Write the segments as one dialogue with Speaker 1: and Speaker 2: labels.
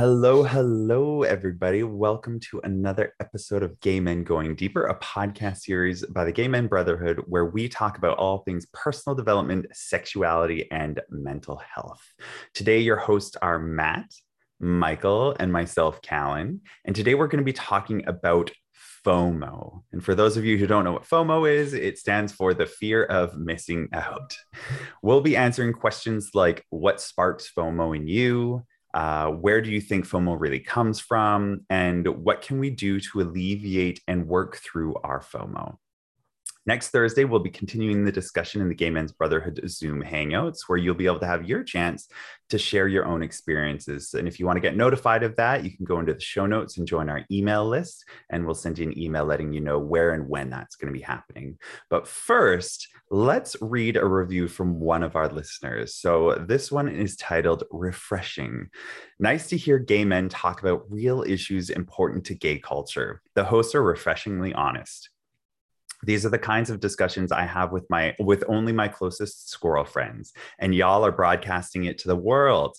Speaker 1: Hello, hello, everybody. Welcome to another episode of Gay Men Going Deeper, a podcast series by the Gay Men Brotherhood, where we talk about all things personal development, sexuality, and mental health. Today, your hosts are Matt, Michael, and myself, Callan. And today, we're going to be talking about FOMO. And for those of you who don't know what FOMO is, it stands for the fear of missing out. We'll be answering questions like what sparks FOMO in you? Uh, where do you think FOMO really comes from? And what can we do to alleviate and work through our FOMO? Next Thursday, we'll be continuing the discussion in the Gay Men's Brotherhood Zoom Hangouts, where you'll be able to have your chance to share your own experiences. And if you want to get notified of that, you can go into the show notes and join our email list, and we'll send you an email letting you know where and when that's going to be happening. But first, let's read a review from one of our listeners. So this one is titled Refreshing. Nice to hear gay men talk about real issues important to gay culture. The hosts are refreshingly honest these are the kinds of discussions I have with my with only my closest squirrel friends, and y'all are broadcasting it to the world.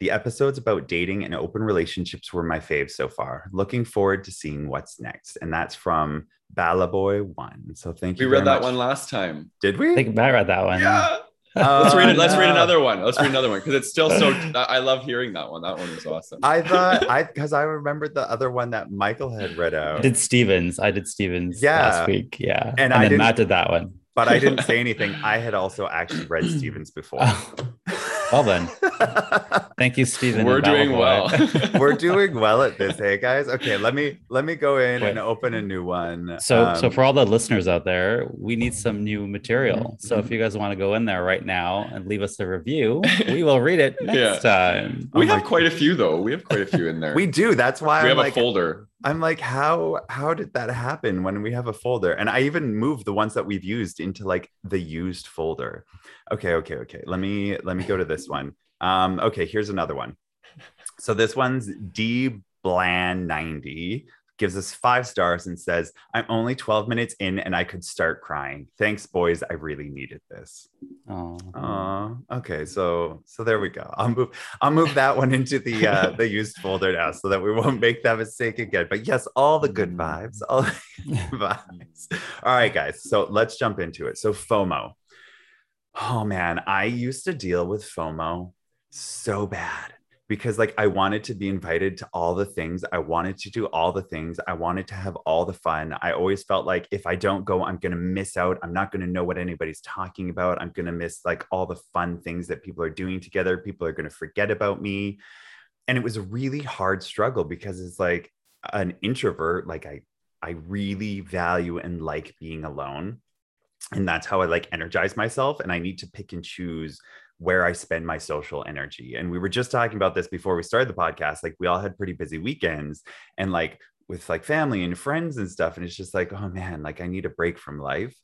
Speaker 1: The episodes about dating and open relationships were my fave so far. Looking forward to seeing what's next. And that's from Ballaboy One. So thank you.
Speaker 2: We read that
Speaker 1: much.
Speaker 2: one last time.
Speaker 1: Did we?
Speaker 3: I think Matt read that one.
Speaker 2: Yeah.
Speaker 1: Uh,
Speaker 2: let's read it. Let's read another one. Let's read another one because it's still so. I love hearing that one. That one was awesome.
Speaker 1: I thought I because I remembered the other one that Michael had read out.
Speaker 3: I did Stevens. I did Stevens
Speaker 1: Yeah.
Speaker 3: last week. Yeah.
Speaker 1: And
Speaker 3: And,
Speaker 1: I
Speaker 3: then
Speaker 1: didn't-
Speaker 3: Matt did that one.
Speaker 1: but I didn't say anything. I had also actually read Stevens before.
Speaker 3: Oh, well then. Thank you, Stephen.
Speaker 2: We're doing well.
Speaker 1: We're doing well at this, hey guys. Okay, let me let me go in and open a new one.
Speaker 3: So, so
Speaker 1: Um,
Speaker 3: for all the listeners out there, we need some new material. So if you guys want to go in there right now and leave us a review, we will read it next time.
Speaker 1: Oh
Speaker 2: we
Speaker 1: my
Speaker 2: have quite a few though. We have quite a few in there.
Speaker 1: we do. That's why
Speaker 2: we
Speaker 1: I'm
Speaker 2: have
Speaker 1: like
Speaker 2: a folder.
Speaker 1: I'm like, how how did that happen when we have a folder? And I even moved the ones that we've used into like the used folder. Okay, okay, okay. Let me let me go to this one. Um, okay, here's another one. So this one's D Bland 90 gives us five stars and says, I'm only 12 minutes in and I could start crying. Thanks, boys. I really needed this.
Speaker 3: Oh,
Speaker 1: Uh, okay, so so there we go. I'll move I'll move that one into the uh the used folder now so that we won't make that mistake again. But yes, all the good vibes, all the good vibes. All right, guys. So let's jump into it. So FOMO. Oh man, I used to deal with FOMO so bad because like I wanted to be invited to all the things. I wanted to do all the things. I wanted to have all the fun. I always felt like if I don't go, I'm going to miss out. I'm not going to know what anybody's talking about. I'm going to miss like all the fun things that people are doing together. People are going to forget about me. And it was a really hard struggle because it's like an introvert, like I I really value and like being alone. And that's how I like energize myself and I need to pick and choose where I spend my social energy. And we were just talking about this before we started the podcast. Like we all had pretty busy weekends and like with like family and friends and stuff. And it's just like, oh man, like I need a break from life.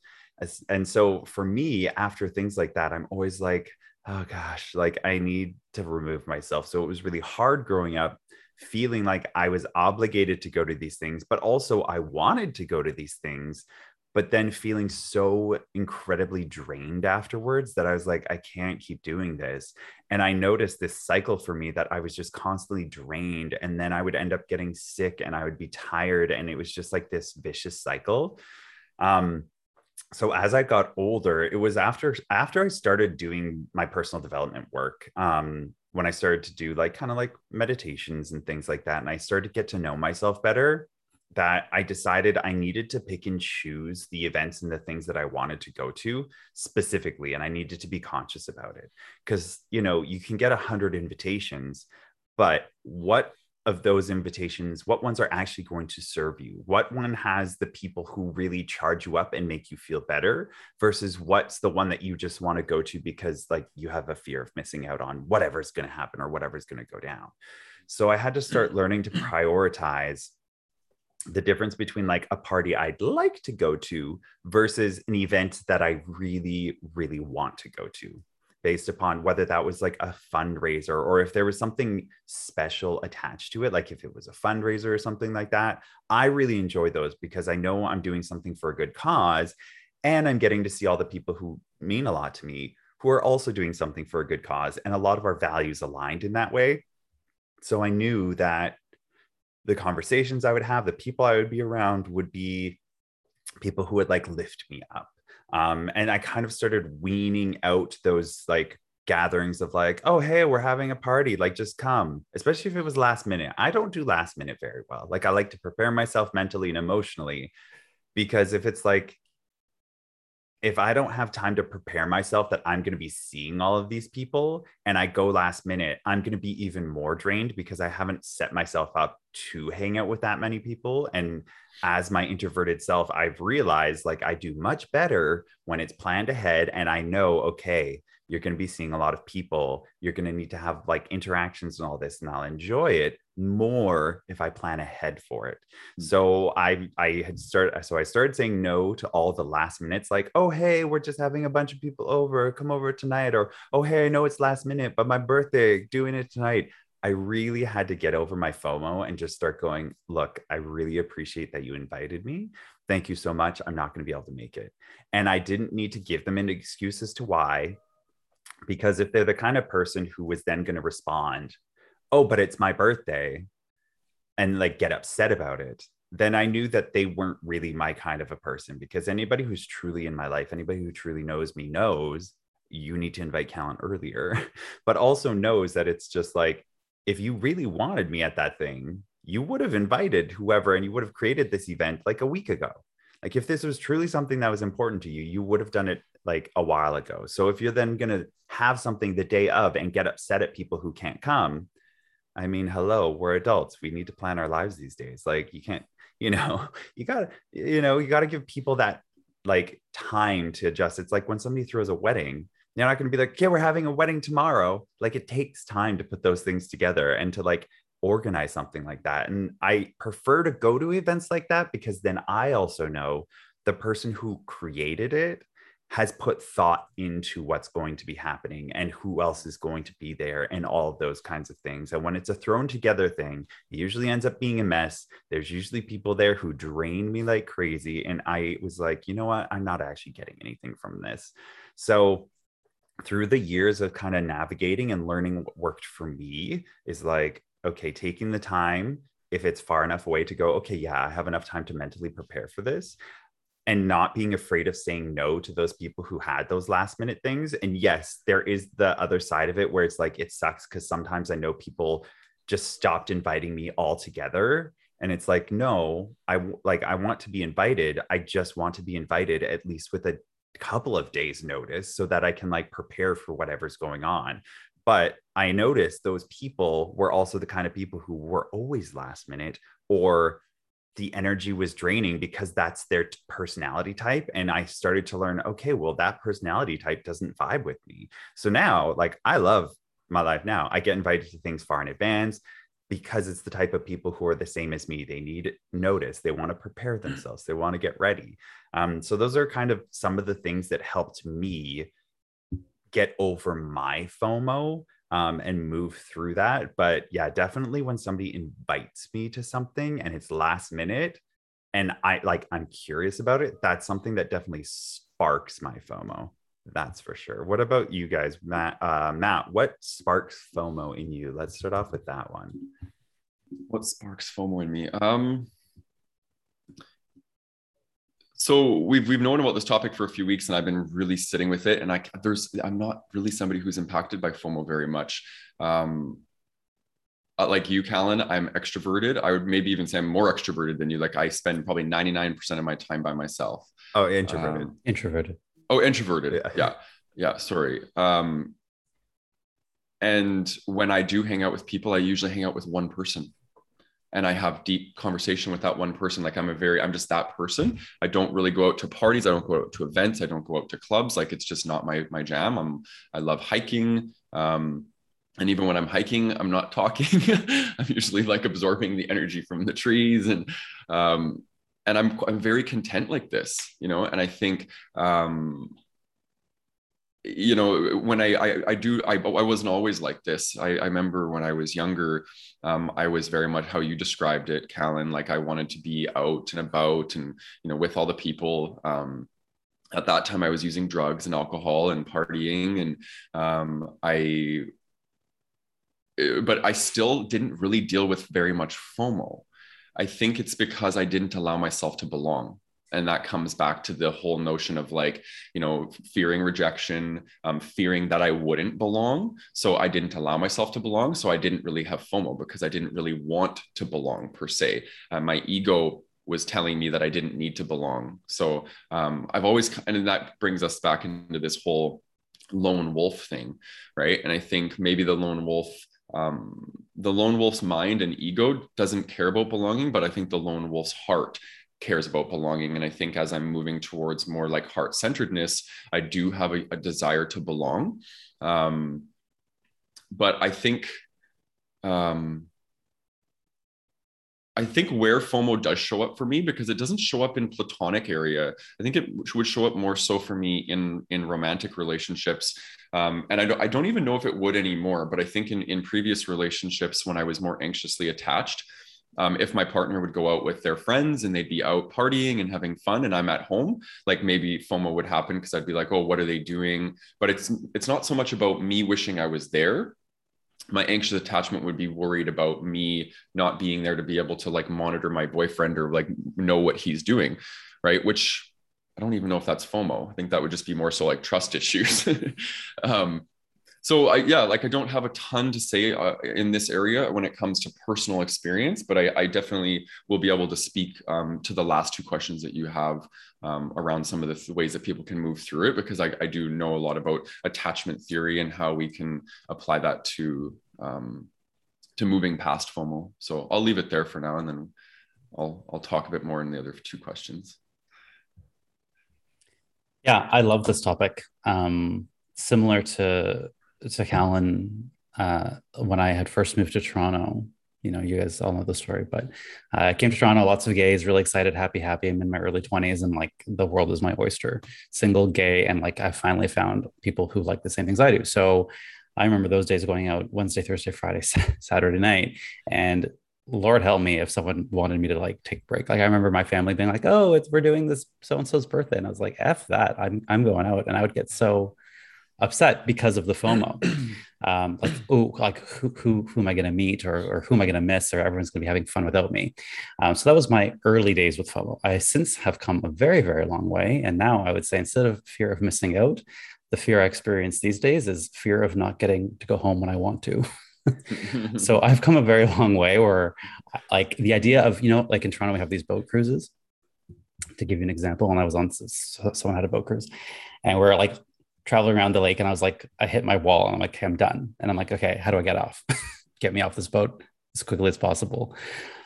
Speaker 1: And so for me, after things like that, I'm always like, oh gosh, like I need to remove myself. So it was really hard growing up feeling like I was obligated to go to these things, but also I wanted to go to these things but then feeling so incredibly drained afterwards that I was like, I can't keep doing this. And I noticed this cycle for me that I was just constantly drained. And then I would end up getting sick and I would be tired. And it was just like this vicious cycle. Um, so as I got older, it was after after I started doing my personal development work. Um, when I started to do like kind of like meditations and things like that, and I started to get to know myself better, that I decided I needed to pick and choose the events and the things that I wanted to go to specifically. And I needed to be conscious about it. Because, you know, you can get a hundred invitations, but what of those invitations, what ones are actually going to serve you? What one has the people who really charge you up and make you feel better versus what's the one that you just want to go to because like you have a fear of missing out on whatever's going to happen or whatever's going to go down. So I had to start learning to prioritize the difference between like a party I'd like to go to versus an event that I really, really want to go to, based upon whether that was like a fundraiser or if there was something special attached to it, like if it was a fundraiser or something like that. I really enjoy those because I know I'm doing something for a good cause and I'm getting to see all the people who mean a lot to me who are also doing something for a good cause. And a lot of our values aligned in that way. so I knew that the conversations I would have, the people I would be around would be people who would like lift me up. Um, and I kind of started weaning out those like gatherings of like, oh, hey, we're having a party, like just come, especially if it was last minute. I don't do last minute very well. Like I like to prepare myself mentally and emotionally because if it's like if I don't have time to prepare myself that I'm going to be seeing all of these people and I go last minute, I'm going to be even more drained because I haven't set myself up to hang out with that many people. And as my introverted self, I've realized like I do much better when it's planned ahead and I know, okay, you're going to be seeing a lot of people you're going to need to have like interactions and all this and i'll enjoy it more if i plan ahead for it mm-hmm. so i i had started so i started saying no to all the last minutes like oh hey we're just having a bunch of people over come over tonight or oh hey i know it's last minute but my birthday doing it tonight I really had to get over my FOMO and just start going, look, I really appreciate that you invited me. Thank you so much. I'm not going to be able to make it. And I didn't need to give them an excuse as to why because if they're the kind of person who was then going to respond oh but it's my birthday and like get upset about it then i knew that they weren't really my kind of a person because anybody who's truly in my life anybody who truly knows me knows you need to invite Callan earlier but also knows that it's just like if you really wanted me at that thing you would have invited whoever and you would have created this event like a week ago. Like if this was truly something that was important to you you would have done it like a while ago. So if you're then going to have something the day of and get upset at people who can't come, I mean, hello, we're adults. We need to plan our lives these days. Like you can't, you know, you got to, you know, you got to give people that like time to adjust. It's like when somebody throws a wedding, you're not going to be like, okay, we're having a wedding tomorrow. Like it takes time to put those things together and to like organize something like that. And I prefer to go to events like that because then I also know the person who created it has put thought into what's going to be happening and who else is going to be there and all of those kinds of things. And when it's a thrown together thing, it usually ends up being a mess. There's usually people there who drain me like crazy. And I was like, you know what? I'm not actually getting anything from this. So through the years of kind of navigating and learning what worked for me is like, okay, taking the time if it's far enough away to go, okay, yeah, I have enough time to mentally prepare for this and not being afraid of saying no to those people who had those last minute things. And yes, there is the other side of it where it's like it sucks because sometimes I know people just stopped inviting me altogether. And it's like, no, I like I want to be invited. I just want to be invited at least with a couple of days notice so that I can like prepare for whatever's going on. But I noticed those people were also the kind of people who were always last minute or the energy was draining because that's their personality type and i started to learn okay well that personality type doesn't vibe with me. So now like i love my life now. I get invited to things far in advance because it's the type of people who are the same as me. They need notice. They want to prepare themselves. They want to get ready. Um, so those are kind of some of the things that helped me get over my fomo um, and move through that. But yeah, definitely when somebody invites me to something and it's last minute and I like, I'm curious about it, that's something that definitely sparks my FOMO. That's for sure. What about you guys, Matt? Uh, Matt, what sparks FOMO in you? Let's start off with that one.
Speaker 2: What sparks FOMO in me? Um, so we've we've known about this topic for a few weeks and i've been really sitting with it and i there's i'm not really somebody who's impacted by fomo very much. Um uh, like you callan i'm extroverted. I would maybe even say i'm more extroverted than you. Like i spend probably 99% of my time by myself.
Speaker 1: Oh introverted. Um,
Speaker 3: introverted.
Speaker 2: Oh introverted. Yeah. yeah. Yeah sorry. Um and when i do hang out with people i usually hang out with one person and I have deep conversation with that one person. Like I'm a very, I'm just that person. I don't really go out to parties. I don't go out to events. I don't go out to clubs. Like it's just not my my jam. I'm I love hiking. Um, and even when I'm hiking, I'm not talking. I'm usually like absorbing the energy from the trees and um, and I'm I'm very content like this, you know. And I think um, you know when I, I i, do I, I wasn't always like this. I, I remember when i was younger um, i was very much how you described it callan like i wanted to be out and about and you know with all the people. Um, at that time i was using drugs and alcohol and partying and um, i uh, but I still didn't really deal with very much FOMO. I think it's because I didn't allow myself to belong and that comes back to the whole notion of like you know fearing rejection um, fearing that i wouldn't belong. So i didn't allow myself to belong. So i didn't really have fomo because i didn't really want to belong per se. Uh, my ego was telling me that i didn't need to belong. So um, i've always and that brings us back into this whole lone wolf thing right? And i think maybe the lone wolf um, the lone wolf's mind and ego doesn't care about belonging, but I think the lone wolf's heart cares about belonging. And I think as I'm moving towards more like heart centeredness, I do have a, a desire to belong. Um, but I think, um, I think where FOMO does show up for me because it doesn't show up in platonic area. I think it would show up more so for me in in romantic relationships, um, and I don't I don't even know if it would anymore. But I think in in previous relationships when I was more anxiously attached, um, if my partner would go out with their friends and they'd be out partying and having fun and i'm at home like maybe fomo would happen because i'd be like oh what are they doing? But it's it's not so much about me wishing i was there. My anxious attachment would be worried about me not being there to be able to like monitor my boyfriend or like know what he's doing right? Which i don't even know if that's fomo. I think that would just be more so like trust issues. Um, so I, yeah, like I don't have a ton to say uh, in this area when it comes to personal experience, but I, I definitely will be able to speak um, to the last two questions that you have um, around some of the th- ways that people can move through it, because I, I, do know a lot about attachment theory and how we can apply that to um, to moving past FOMO. So I'll leave it there for now, and then I'll I'll talk a bit more in the other two questions.
Speaker 3: Yeah, I love this topic. Um, similar to to Callan uh, when I had first moved to Toronto. You know, you guys all know the story, but uh, I came to Toronto, lots of gays, really excited, happy, happy. I'm in my early 20s and like the world is my oyster, single, gay. And like I finally found people who like the same things I do. So I remember those days going out Wednesday, Thursday, Friday, Saturday night. And Lord help me if someone wanted me to like take a break. Like I remember my family being like, "Oh, it's we're doing this so and so's birthday," and I was like, "F that! I'm I'm going out," and I would get so upset because of the FOMO. Um, like, oh, like who, who, who am I going to meet or, or who am I going to miss or everyone's going to be having fun without me. Um, so that was my early days with FOMO. I since have come a very, very long way. And now I would say instead of fear of missing out, the fear I experience these days is fear of not getting to go home when I want to. so I've come a very long way where like the idea of, you know, like in Toronto, we have these boat cruises to give you an example. And I was on, someone had a boat cruise and we're like traveling around the lake and I was like, I hit my wall and I'm like, I'm done. And I'm like, okay, how do I get off? get me off this boat as quickly as possible.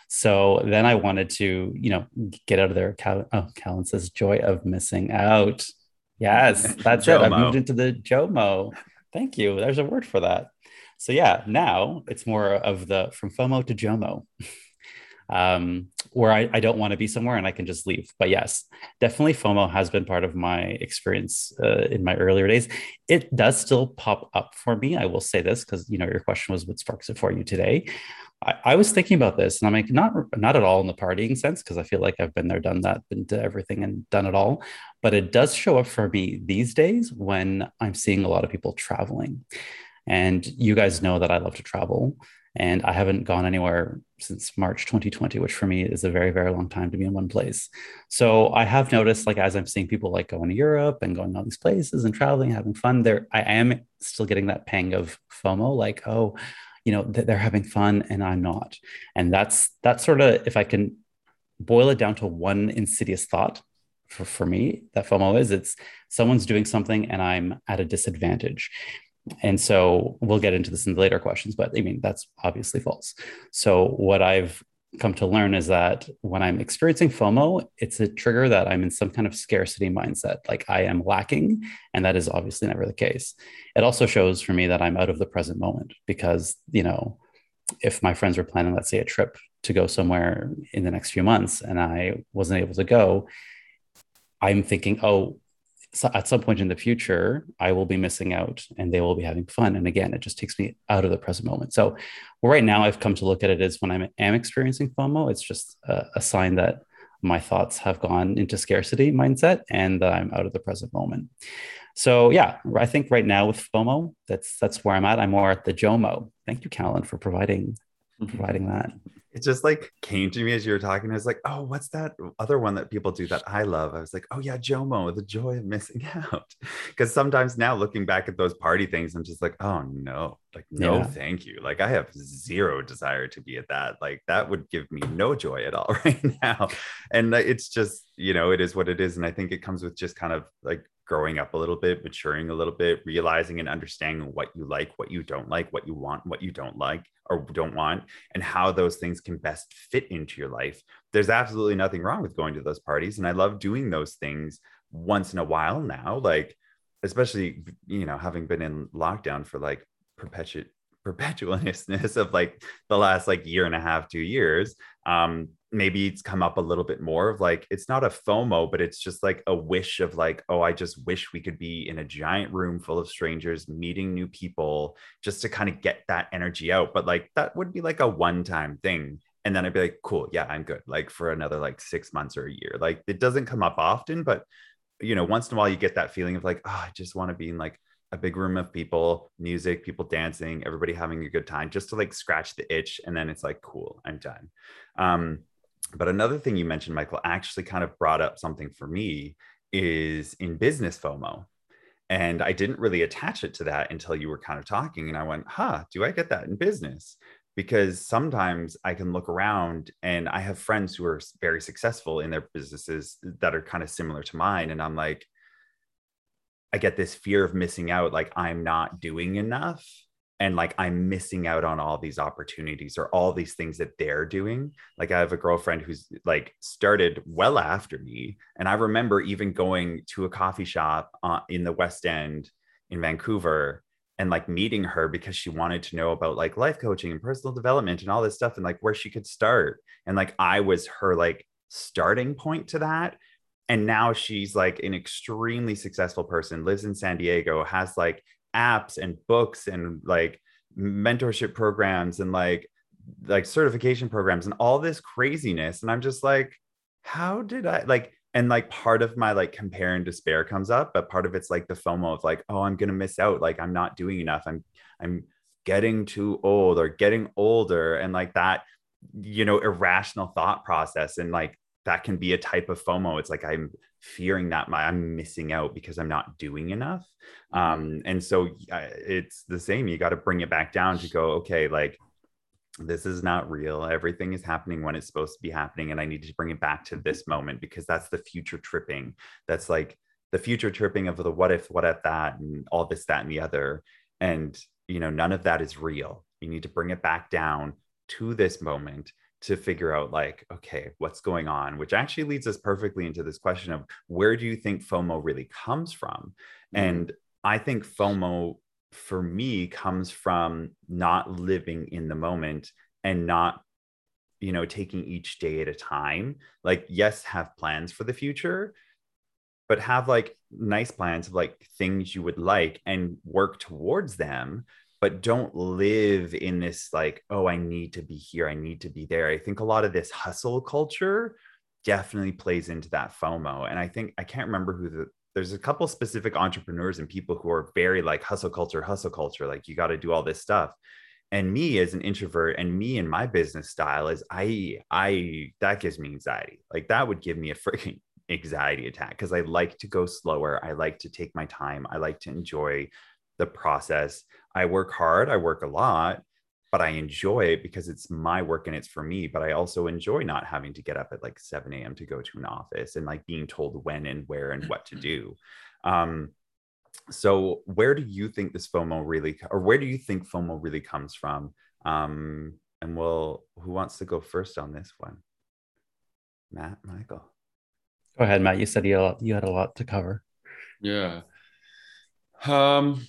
Speaker 3: So then I wanted to, you know, get out of there. Cal- oh, Callan says, joy of missing out. Yes, that's it. I moved into the JOMO. Thank you. There's a word for that. So yeah, now it's more of the from FOMO to JOMO. um, where I, I don't want to be somewhere and I can just leave. But yes, definitely FOMO has been part of my experience uh, in my earlier days. It does still pop up for me. I will say this because you know your question was what sparks it for you today. I, I was thinking about this and I'm like, not not at all in the partying sense, because I feel like I've been there, done that, been to everything and done it all. But it does show up for me these days when I'm seeing a lot of people traveling. And you guys know that I love to travel. And I haven't gone anywhere since March 2020, which for me is a very, very long time to be in one place. So I have noticed, like, as I'm seeing people like going to Europe and going all these places and traveling, having fun, there, I am still getting that pang of FOMO, like, oh, you know, they're having fun and I'm not. And that's, that's sort of, if I can boil it down to one insidious thought for, for me, that FOMO is it's someone's doing something and I'm at a disadvantage. And so we'll get into this in the later questions, but I mean, that's obviously false. So, what I've come to learn is that when I'm experiencing FOMO, it's a trigger that I'm in some kind of scarcity mindset, like I am lacking. And that is obviously never the case. It also shows for me that I'm out of the present moment because, you know, if my friends were planning, let's say, a trip to go somewhere in the next few months and I wasn't able to go, I'm thinking, oh, so at some point in the future, I will be missing out and they will be having fun. And again, it just takes me out of the present moment. So right now, I've come to look at it as when I am experiencing FOMO, it's just a, a sign that my thoughts have gone into scarcity mindset and that I'm out of the present moment. So yeah, I think right now with FOMO, that's that's where I'm at. I'm more at the JOMO. Thank you, Callan, for providing mm-hmm. providing that
Speaker 1: it just like came to me as you were talking. I was like, oh, what's that other one that people do that I love? I was like, oh yeah, Jomo, the joy of missing out. Because sometimes now looking back at those party things, I'm just like, oh no, like no, yeah. thank you. Like I have zero desire to be at that. Like that would give me no joy at all right now. And uh, it's just, you know, it is what it is. And I think it comes with just kind of like growing up a little bit, maturing a little bit, realizing and understanding what you like, what you don't like, what you want, what you don't like or don't want, and how those things can best fit into your life. There's absolutely nothing wrong with going to those parties. And I love doing those things once in a while now, like, especially, you know, having been in lockdown for like perpetual perpetualness of like the last like year and a half two years um maybe it's come up a little bit more of like it's not a FOMO, but it's just like a wish of like, oh, I just wish we could be in a giant room full of strangers, meeting new people, just to kind of get that energy out. But like that would be like a one-time thing. And then I'd be like, cool, yeah, I'm good. Like for another like six months or a year. Like it doesn't come up often, but you know, once in a while you get that feeling of like, oh, I just want to be in like a big room of people, music, people dancing, everybody having a good time, just to like scratch the itch. And then it's like, cool, I'm done. Um, but another thing you mentioned, Michael, actually kind of brought up something for me is in business FOMO. And I didn't really attach it to that until you were kind of talking. And I went, huh, do I get that in business? Because sometimes I can look around and I have friends who are very successful in their businesses that are kind of similar to mine. And I'm like, I get this fear of missing out, like I'm not doing enough and like i'm missing out on all these opportunities or all these things that they're doing. Like i have a girlfriend who's like started well after me and i remember even going to a coffee shop uh, in the west end in vancouver and like meeting her because she wanted to know about like life coaching and personal development and all this stuff and like where she could start. And like i was her like starting point to that. And now she's like an extremely successful person lives in san diego has like apps and books and like mentorship programs and like like certification programs and all this craziness. And i'm just like how did i like and like part of my like compare and despair comes up but part of it's like the fomo of like oh i'm gonna miss out. Like i'm not doing enough. I'm i'm getting too old or getting older. And like that you know irrational thought process and like that can be a type of FOMO. It's like I'm fearing that my, I'm missing out because I'm not doing enough. Um, and so uh, it's the same. You got to bring it back down to go, okay, like this is not real. Everything is happening when it's supposed to be happening. And I need to bring it back to this moment because that's the future tripping. That's like the future tripping of the what if, what if that, and all this, that, and the other. And, you know, none of that is real. You need to bring it back down to this moment to figure out like okay what's going on? which actually leads us perfectly into this question of where do you think fomo really comes from? Mm-hmm. and i think fomo for me comes from not living in the moment and not you know taking each day at a time. Like yes have plans for the future but have like nice plans of like things you would like and work towards them but don't live in this like oh i need to be here i need to be there. I think a lot of this hustle culture definitely plays into that fomo and i think i can't remember who the there's a couple specific entrepreneurs and people who are very like hustle culture hustle culture like you got to do all this stuff. And me as an introvert and me and my business style is i i that gives me anxiety. Like that would give me a freaking anxiety attack because i like to go slower i like to take my time i like to enjoy the process. I work hard, I work a lot, but I enjoy it because it's my work and it's for me. But I also enjoy not having to get up at like 7 a.m. to go to an office and like being told when and where and what to do. Um, so where do you think this FOMO really, or where do you think FOMO really comes from? Um, and we'll, who wants to go first on this one? Matt, Michael.
Speaker 3: Go ahead, Matt. You said you, you had a lot to cover.
Speaker 2: Yeah. Um,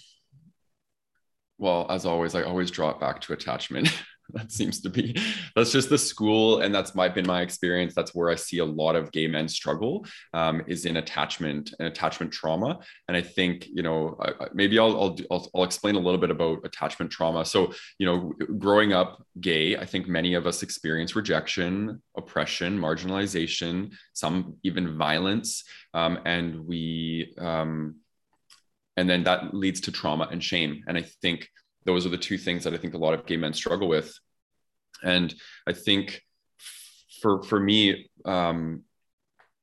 Speaker 2: well, as always, I always draw it back to attachment, that seems to be that's just the school and that's my been my experience. That's where i see a lot of gay men struggle um, is in attachment and attachment trauma. And i think you know maybe I'll, I'll, I'll I'll explain a little bit about attachment trauma. So you know growing up gay i think many of us experience rejection oppression marginalization some even violence. Um, and we um, and then that leads to trauma and shame and i think those are the two things that I think a lot of gay men struggle with. And I think for for me, um,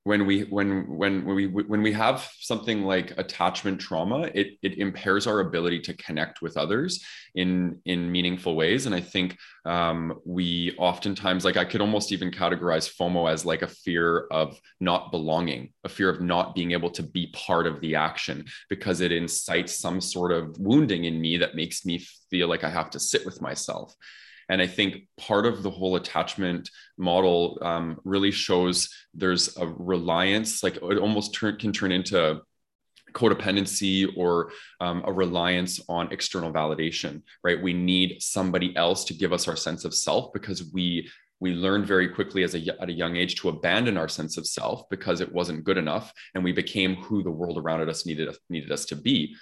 Speaker 2: when we when when we when we have something like attachment trauma it it impairs our ability to connect with others in in meaningful ways. And i think um, we oftentimes like i could almost even categorize fomo as like a fear of not belonging a fear of not being able to be part of the action because it incites some sort of wounding in me that makes me feel like i have to sit with myself and I think part of the whole attachment model um, really shows there's a reliance, like it almost turn, can turn into codependency or um, a reliance on external validation, right? We need somebody else to give us our sense of self because we we learned very quickly as a, at a young age to abandon our sense of self because it wasn't good enough and we became who the world around us needed needed us to be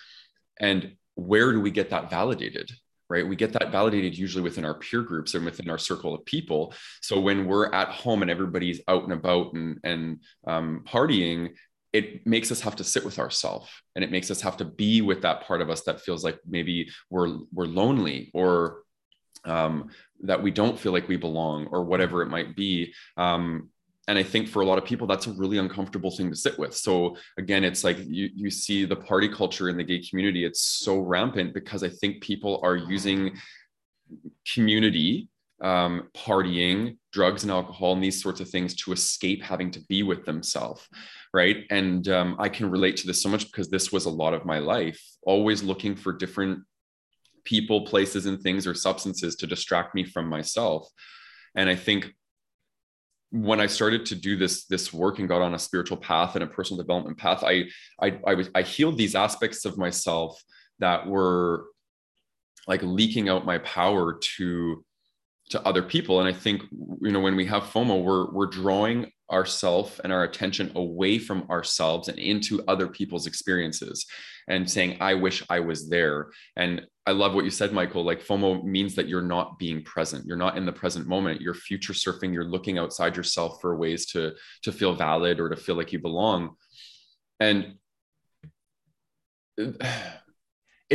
Speaker 2: and where do we get that validated right? We get that validated usually within our peer groups and within our circle of people. So when we're at home and everybody's out and about and, and um, partying, it makes us have to sit with ourselves and it makes us have to be with that part of us that feels like maybe we're we're lonely or um, that we don't feel like we belong or whatever it might be um, and I think for a lot of people, that's a really uncomfortable thing to sit with. So again, it's like you, you see the party culture in the gay community, it's so rampant because I think people are using community, um, partying, drugs and alcohol, and these sorts of things to escape having to be with themselves. Right. And um, I can relate to this so much because this was a lot of my life, always looking for different people, places, and things or substances to distract me from myself. And I think when I started to do this this work and got on a spiritual path and a personal development path, I I I, was, I healed these aspects of myself that were like leaking out my power to to other people. And I think you know when we have FOMO, we're we're drawing ourself and our attention away from ourselves and into other people's experiences and saying i wish i was there. And i love what you said michael like fomo means that you're not being present. You're not in the present moment. You're future surfing. You're looking outside yourself for ways to to feel valid or to feel like you belong. And uh,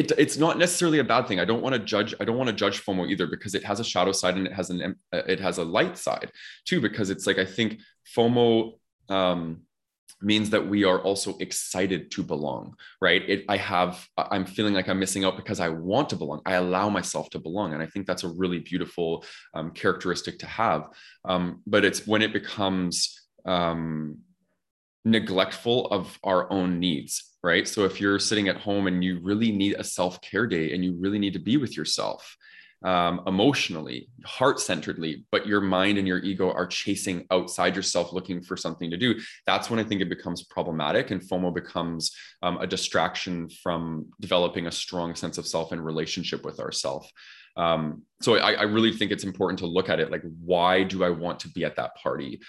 Speaker 2: it, it's not necessarily a bad thing. I don't want to judge. I don't want to judge FOMO either because it has a shadow side and it has an it has a light side too. Because it's like I think FOMO um, means that we are also excited to belong, right? It, I have I'm feeling like I'm missing out because I want to belong. I allow myself to belong, and I think that's a really beautiful um, characteristic to have. Um, but it's when it becomes um, neglectful of our own needs, right? So if you're sitting at home and you really need a self care day and you really need to be with yourself um, emotionally, heart centeredly, but your mind and your ego are chasing outside yourself looking for something to do, that's when I think it becomes problematic and FOMO becomes um, a distraction from developing a strong sense of self and relationship with ourself. Um, so I, I, really think it's important to look at it like, why do I want to be at that party?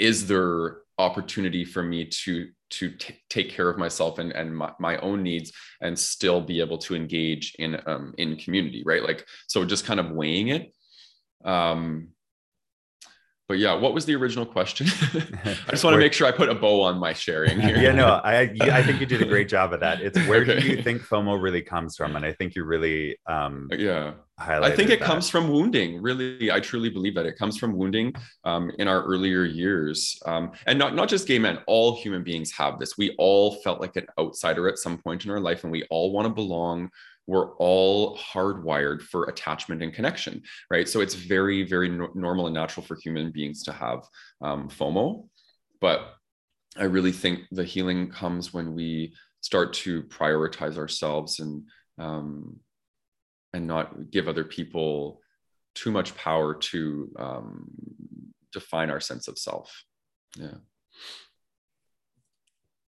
Speaker 2: Is there opportunity for me to to t- take care of myself and, and my, my, own needs and still be able to engage in um, in community right? Like so just kind of weighing it um, but yeah, what was the original question? I just want to make sure I put a bow on my sharing here.
Speaker 1: yeah, no, I I think you did a great job of that. It's where okay. do you think FOMO really comes from? And I think you really um
Speaker 2: yeah I think it that. comes from wounding. Really, I truly believe that it comes from wounding um, in our earlier years, um, and not not just gay men. All human beings have this. We all felt like an outsider at some point in our life, and we all want to belong we're all hardwired for attachment and connection, right? So it's very, very no- normal and natural for human beings to have um, FOMO. But I really think the healing comes when we start to prioritize ourselves and um, and not give other people too much power to um, define our sense of self. Yeah.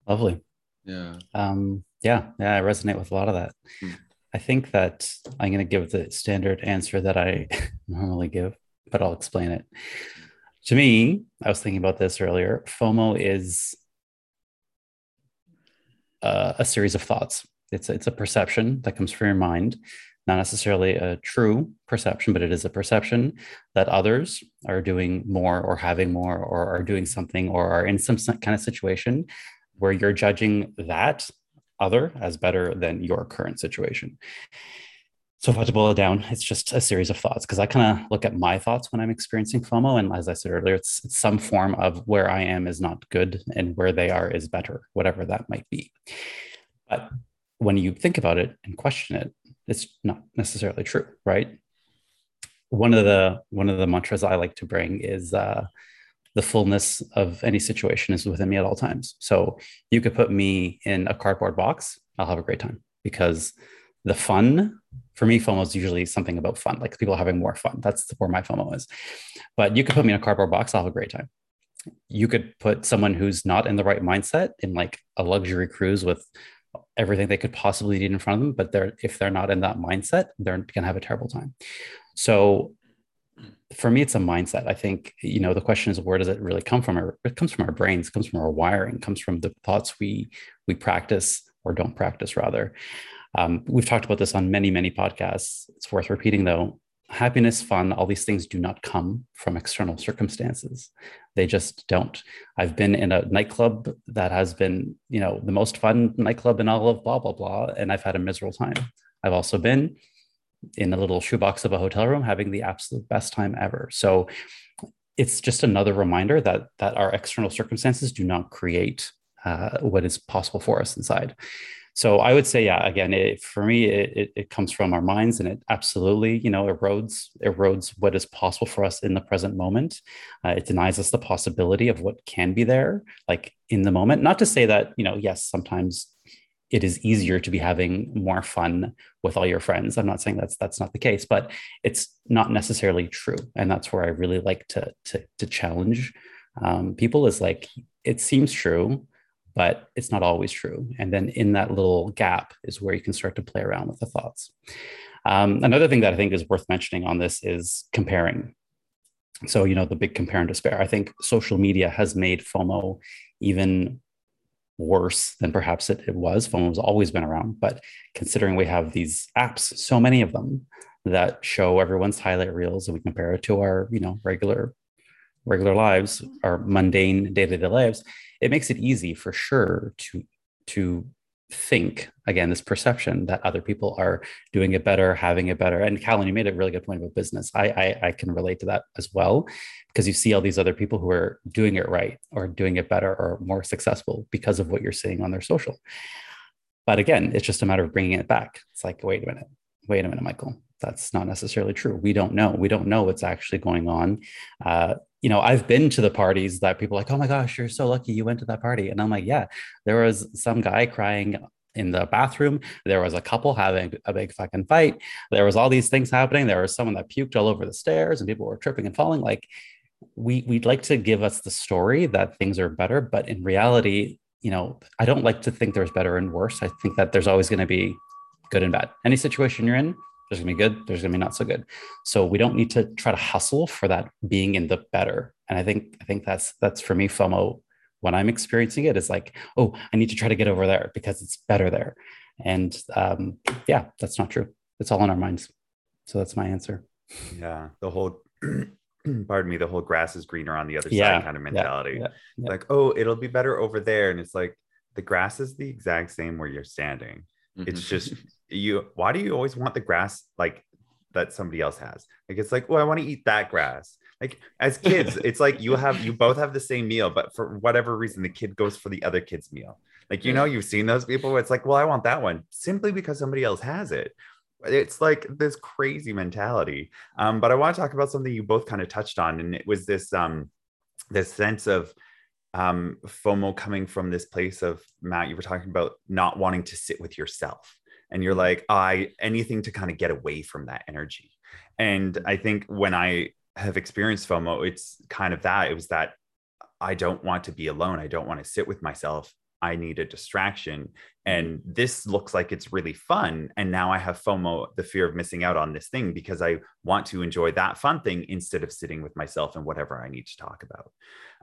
Speaker 3: Lovely.
Speaker 2: Yeah.
Speaker 3: Um, yeah. Yeah. I resonate with a lot of that. Mm. I think that I'm going to give the standard answer that I normally give, but I'll explain it. To me, I was thinking about this earlier. FOMO is uh, a series of thoughts. It's it's a perception that comes from your mind, not necessarily a true perception, but it is a perception that others are doing more or having more or are doing something or are in some kind of situation where you're judging that other as better than your current situation. So if I had to boil it down, it's just a series of thoughts because I kind of look at my thoughts when I'm experiencing FOMO. And as I said earlier, it's, it's some form of where I am is not good and where they are is better, whatever that might be. But when you think about it and question it, it's not necessarily true, right? One of the one of the mantras I like to bring is uh, the fullness of any situation is within me at all times. So you could put me in a cardboard box, I'll have a great time because the fun for me, FOMO is usually something about fun, like people having more fun. That's where my FOMO is. But you could put me in a cardboard box, I'll have a great time. You could put someone who's not in the right mindset in like a luxury cruise with everything they could possibly need in front of them, but they're if they're not in that mindset, they're gonna have a terrible time. So for me, it's a mindset. I think, you know, the question is where does it really come from? It comes from our brains, comes from our wiring, comes from the thoughts we we practice or don't practice rather. Um, we've talked about this on many, many podcasts. It's worth repeating though. Happiness, fun, all these things do not come from external circumstances. They just don't. I've been in a nightclub that has been, you know, the most fun nightclub in all of blah, blah, blah. And I've had a miserable time. I've also been in a little shoebox of a hotel room having the absolute best time ever. So it's just another reminder that that our external circumstances do not create uh, what is possible for us inside. So I would say, yeah, again, it, for me, it, it, comes from our minds and it absolutely, you know, erodes, erodes what is possible for us in the present moment. Uh, it denies us the possibility of what can be there, like in the moment. Not to say that, you know, yes, sometimes it is easier to be having more fun with all your friends. I'm not saying that's that's not the case, but it's not necessarily true. And that's where I really like to to, to challenge um, people is like it seems true, but it's not always true. And then in that little gap is where you can start to play around with the thoughts. Um, another thing that I think is worth mentioning on this is comparing. So, you know, the big compare and despair. I think social media has made FOMO even worse than perhaps it, it was. FOMO has always been around, but considering we have these apps, so many of them that show everyone's highlight reels and we compare it to our, you know, regular regular lives, our mundane day-to-day lives, it makes it easy for sure to to think again this perception that other people are doing it better having it better. And callan you made a really good point about business. I, I i, can relate to that as well because you see all these other people who are doing it right or doing it better or more successful because of what you're seeing on their social. But again it's just a matter of bringing it back. It's like wait a minute wait a minute michael. That's not necessarily true. We don't know. We don't know what's actually going on uh, you know, I've been to the parties that people like, oh my gosh, you're so lucky you went to that party. And I'm like, yeah, there was some guy crying in the bathroom. There was a couple having a big fucking fight. There was all these things happening. There was someone that puked all over the stairs and people were tripping and falling. Like we we'd like to give us the story that things are better, but in reality, you know, I don't like to think there's better and worse. I think that there's always going to be good and bad. Any situation you're in, there's gonna be good, there's gonna be not so good. So we don't need to try to hustle for that being in the better. And I think I think that's that's for me FOMO when I'm experiencing it is like, oh, I need to try to get over there because it's better there. And um, yeah, that's not true. It's all in our minds. So that's my answer.
Speaker 1: Yeah, the whole pardon me, the whole grass is greener on the other yeah, side kind of mentality. Yeah, yeah, like, oh, it'll be better over there. And it's like the grass is the exact same where you're standing. Mm-hmm. It's just you why do you always want the grass like that somebody else has? Like it's like, well, I want to eat that grass. Like as kids, it's like you have you both have the same meal, but for whatever reason, the kid goes for the other kid's meal. Like you know, you've seen those people where it's like, well, I want that one simply because somebody else has it. It's like this crazy mentality. Um, but I want to talk about something you both kind of touched on, and it was this um this sense of um, FOMO coming from this place of Matt, you were talking about not wanting to sit with yourself. And you're like, I anything to kind of get away from that energy. And I think when I have experienced FOMO, it's kind of that. It was that I don't want to be alone. I don't want to sit with myself. I need a distraction. And this looks like it's really fun. And now I have FOMO, the fear of missing out on this thing, because I want to enjoy that fun thing instead of sitting with myself and whatever I need to talk about.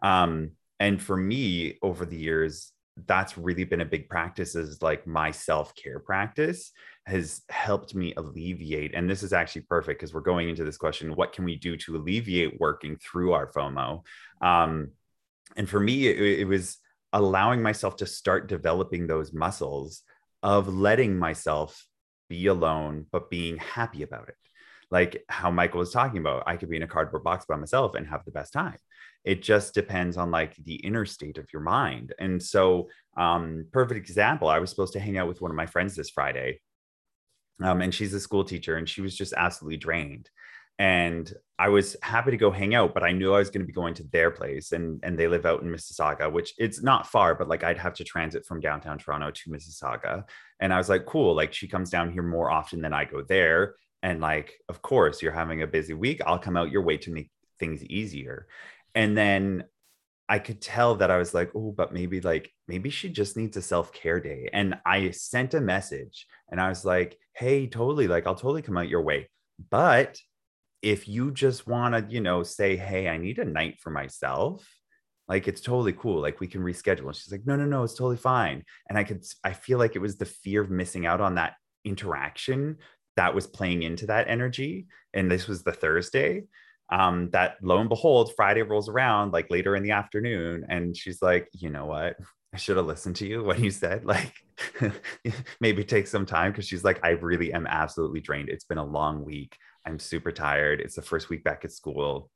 Speaker 1: Um, and for me, over the years, that's really been a big practice is like my self-care practice has helped me alleviate and this is actually perfect because we're going into this question what can we do to alleviate working through our fomo? Um, and for me it, it was allowing myself to start developing those muscles of letting myself be alone but being happy about it. Like how michael was talking about i could be in a cardboard box by myself and have the best time it just depends on like the inner state of your mind. And so um perfect example i was supposed to hang out with one of my friends this friday um, and she's a school teacher and she was just absolutely drained. And i was happy to go hang out but i knew i was going to be going to their place and and they live out in mississauga which it's not far but like i'd have to transit from downtown toronto to mississauga. And i was like cool like she comes down here more often than i go there. And like of course you're having a busy week. I'll come out your way to make things easier and then I could tell that I was like, oh, but maybe like maybe she just needs a self-care day. And I sent a message and I was like, hey, totally, like I'll totally come out your way. But if you just want to, you know, say, hey, I need a night for myself, like it's totally cool. Like we can reschedule. And she's like, no, no, no, it's totally fine. And I could, I feel like it was the fear of missing out on that interaction that was playing into that energy. And this was the Thursday um, that lo and behold, Friday rolls around like later in the afternoon, and she's like, you know what? I should have listened to you when you said like maybe take some time because she's like, I really am absolutely drained. It's been a long week. I'm super tired. It's the first week back at school.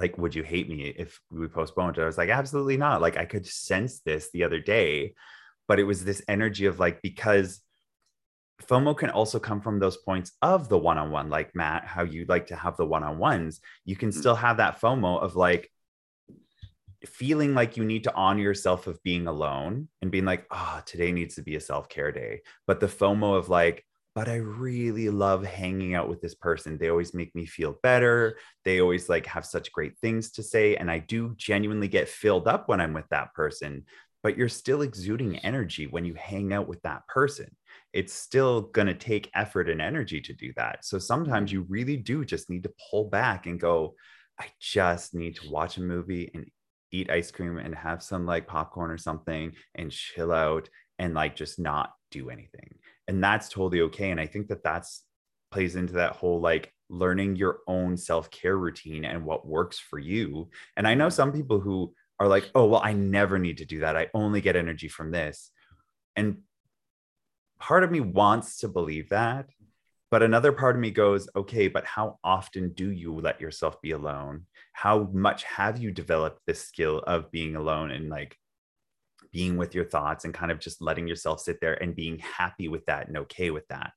Speaker 1: Like, would you hate me if we postponed it? I was like, absolutely not. Like, I could sense this the other day, but it was this energy of like, because FOMO can also come from those points of the one on one, like Matt, how you like to have the one on ones. You can mm. still have that FOMO of like feeling like you need to honor yourself of being alone and being like, oh, today needs to be a self care day. But the FOMO of like, but I really love hanging out with this person. They always make me feel better. They always like have such great things to say. And I do genuinely get filled up when I'm with that person, but you're still exuding energy when you hang out with that person it's still going to take effort and energy to do that. So sometimes mm-hmm. you really do just need to pull back and go, I just need to watch a movie and eat ice cream and have some like popcorn or something and chill out and like just not do anything. And that's totally okay. And I think that that's plays into that whole like learning your own self-care routine and what works for you. And I know mm-hmm. some people who are like, "Oh, well, I never need to do that. I only get energy from this." And part of me wants to believe that but another part of me goes okay but how often do you let yourself be alone? How much have you developed this skill of being alone and like being with your thoughts and kind of just letting yourself sit there and being happy with that and okay with that?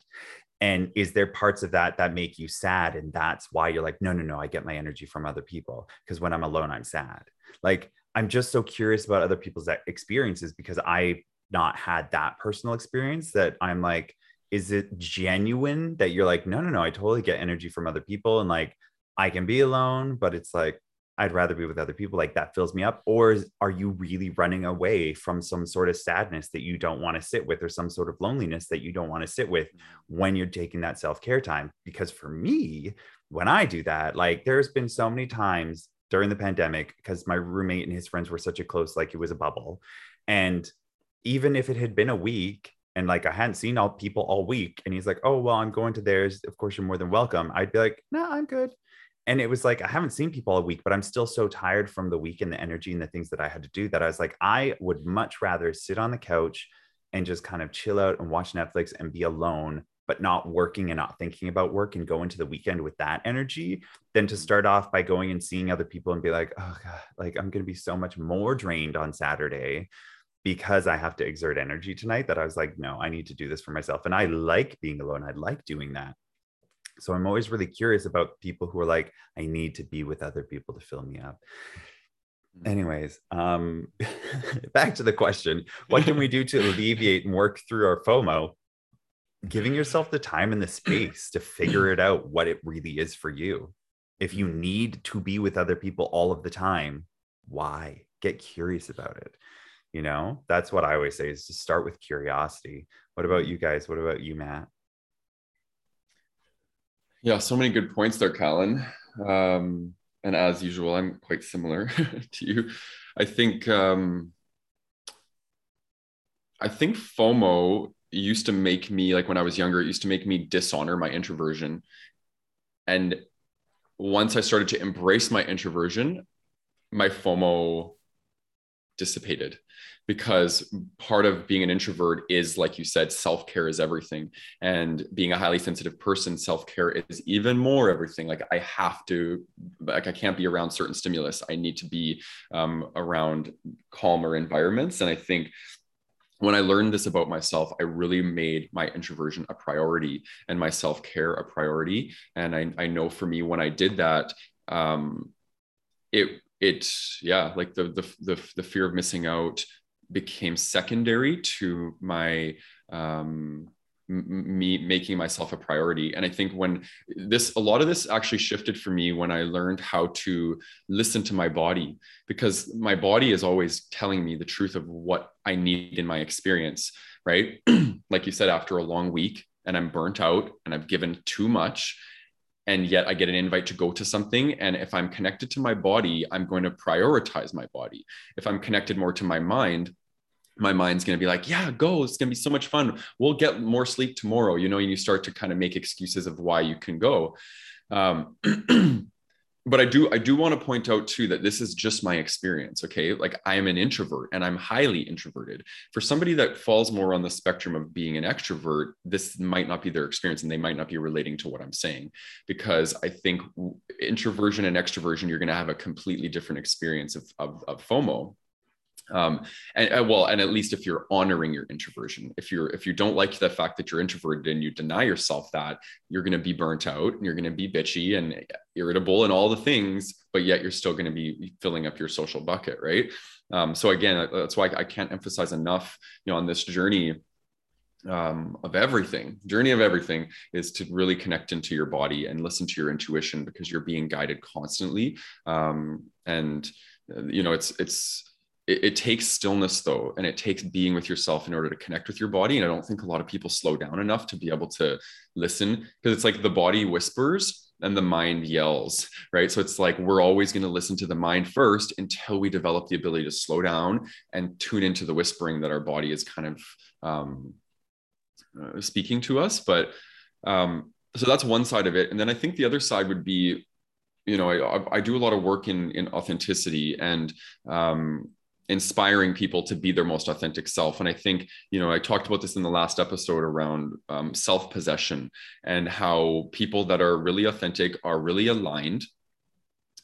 Speaker 1: And is there parts of that that make you sad and that's why you're like no no no i get my energy from other people because when i'm alone i'm sad. Like i'm just so curious about other people's experiences because i not had that personal experience that I'm like, is it genuine that you're like, no, no, no, I totally get energy from other people and like I can be alone, but it's like I'd rather be with other people. Like that fills me up. Or is, are you really running away from some sort of sadness that you don't want to sit with, or some sort of loneliness that you don't want to sit with mm-hmm. when you're taking that self care time? Because for me, when I do that, like there's been so many times during the pandemic, because my roommate and his friends were such a close, like it was a bubble. And even if it had been a week and like I hadn't seen all people all week, and he's like, "Oh well, I'm going to theirs. Of course, you're more than welcome." I'd be like, "No, nah, I'm good." And it was like I haven't seen people all week, but I'm still so tired from the week and the energy and the things that I had to do that I was like, I would much rather sit on the couch and just kind of chill out and watch Netflix and be alone, but not working and not thinking about work and go into the weekend with that energy than to start off by going and seeing other people and be like, oh God, like I'm going to be so much more drained on Saturday because I have to exert energy tonight that I was like, no, I need to do this for myself. And I like being alone. I like doing that. So I'm always really curious about people who are like, I need to be with other people to fill me up. Mm-hmm. Anyways, um, back to the question what can we do to alleviate and work through our FOMO? Giving yourself the time and the space to figure it out what it really is for you. If you need to be with other people all of the time, why? Get curious about it you know? That's what i always say is to start with curiosity. What about you guys? What about you matt?
Speaker 2: Yeah so many good points there callan. Um, and as usual i'm quite similar to you. I think um, i think fomo used to make me like when i was younger it used to make me dishonor my introversion. And once i started to embrace my introversion my fomo dissipated because part of being an introvert is like you said self-care is everything. And being a highly sensitive person self-care is even more everything. Like i have to like i can't be around certain stimulus. I need to be um, around calmer environments. And i think when I learned this about myself, I really made my introversion a priority and my self care a priority. And I, I know for me, when I did that, um, it it yeah like the, the the the fear of missing out became secondary to my um me making myself a priority and i think when this a lot of this actually shifted for me when i learned how to listen to my body because my body is always telling me the truth of what i need in my experience right like you said after a long week and i'm burnt out and i've given too much and yet I get an invite to go to something. And if I'm connected to my body, I'm going to prioritize my body. If I'm connected more to my mind, my mind's going to be like, yeah, go. It's going to be so much fun. We'll get more sleep tomorrow, you know, and you start to kind of make excuses of why you can go. Um, but I do I do want to point out too that this is just my experience. Okay, like I am an introvert and I'm highly introverted. For somebody that falls more on the spectrum of being an extrovert, this might not be their experience, and they might not be relating to what I'm saying, because I think introversion and extroversion you're going to have a completely different experience of, of, of FOMO um, and, and, well and at least if you're honoring your introversion. If you're if you don't like the fact that you're introverted and you deny yourself that you're going to be burnt out and you're going to be bitchy and irritable and all the things but yet you're still going to be filling up your social bucket right? Um, so again that's why i can't emphasize enough you know on this journey um, of everything. Journey of everything is to really connect into your body and listen to your intuition because you're being guided constantly. Um, and uh, you know it's it's it, it, takes stillness though and it takes being with yourself in order to connect with your body and i don't think a lot of people slow down enough to be able to listen because it's like the body whispers and the mind yells right? So it's like we're always going to listen to the mind first until we develop the ability to slow down and tune into the whispering that our body is kind of um, uh, speaking to us but um, so that's one side of it and then i think the other side would be you know I, I do a lot of work in in authenticity and um, inspiring people to be their most authentic self. And I think, you know, I talked about this in the last episode around um, self possession and how people that are really authentic are really aligned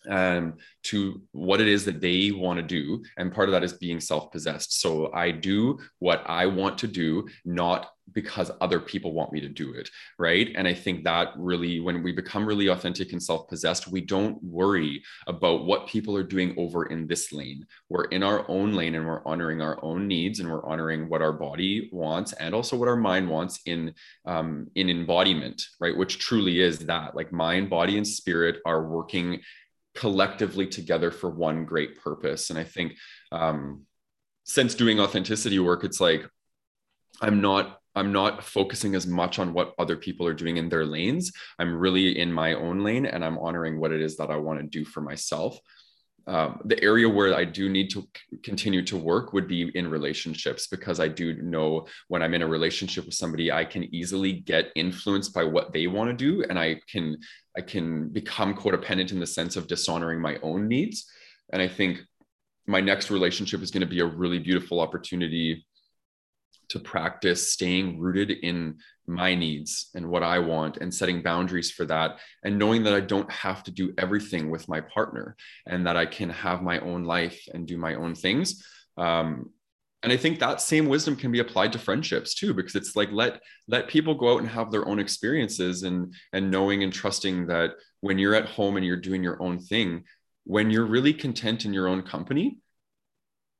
Speaker 2: um, to what it is that they want to do. And part of that is being self possessed. So I do what I want to do, not because other people want me to do it. Right. And I think that really, when we become really authentic and self possessed, we don't worry about what people are doing over in this lane. We're in our own lane and we're honoring our own needs and we're honoring what our body wants and also what our mind wants in, um, in embodiment, right? Which truly is that like mind, body, and spirit are working collectively together for one great purpose. And I think um, since doing authenticity work, it's like I'm not I'm not focusing as much on what other people are doing in their lanes. I'm really in my own lane and I'm honoring what it is that I want to do for myself. Um, the area where I do need to continue to work would be in relationships because I do know when I'm in a relationship with somebody, I can easily get influenced by what they want to do, and I can I can become codependent in the sense of dishonoring my own needs. And I think my next relationship is going to be a really beautiful opportunity to practice staying rooted in my needs and what I want and setting boundaries for that and knowing that I don't have to do everything with my partner and that I can have my own life and do my own things. Um, and I think that same wisdom can be applied to friendships too, because it's like let let people go out and have their own experiences and and knowing and trusting that when you're at home and you're doing your own thing, when you're really content in your own company,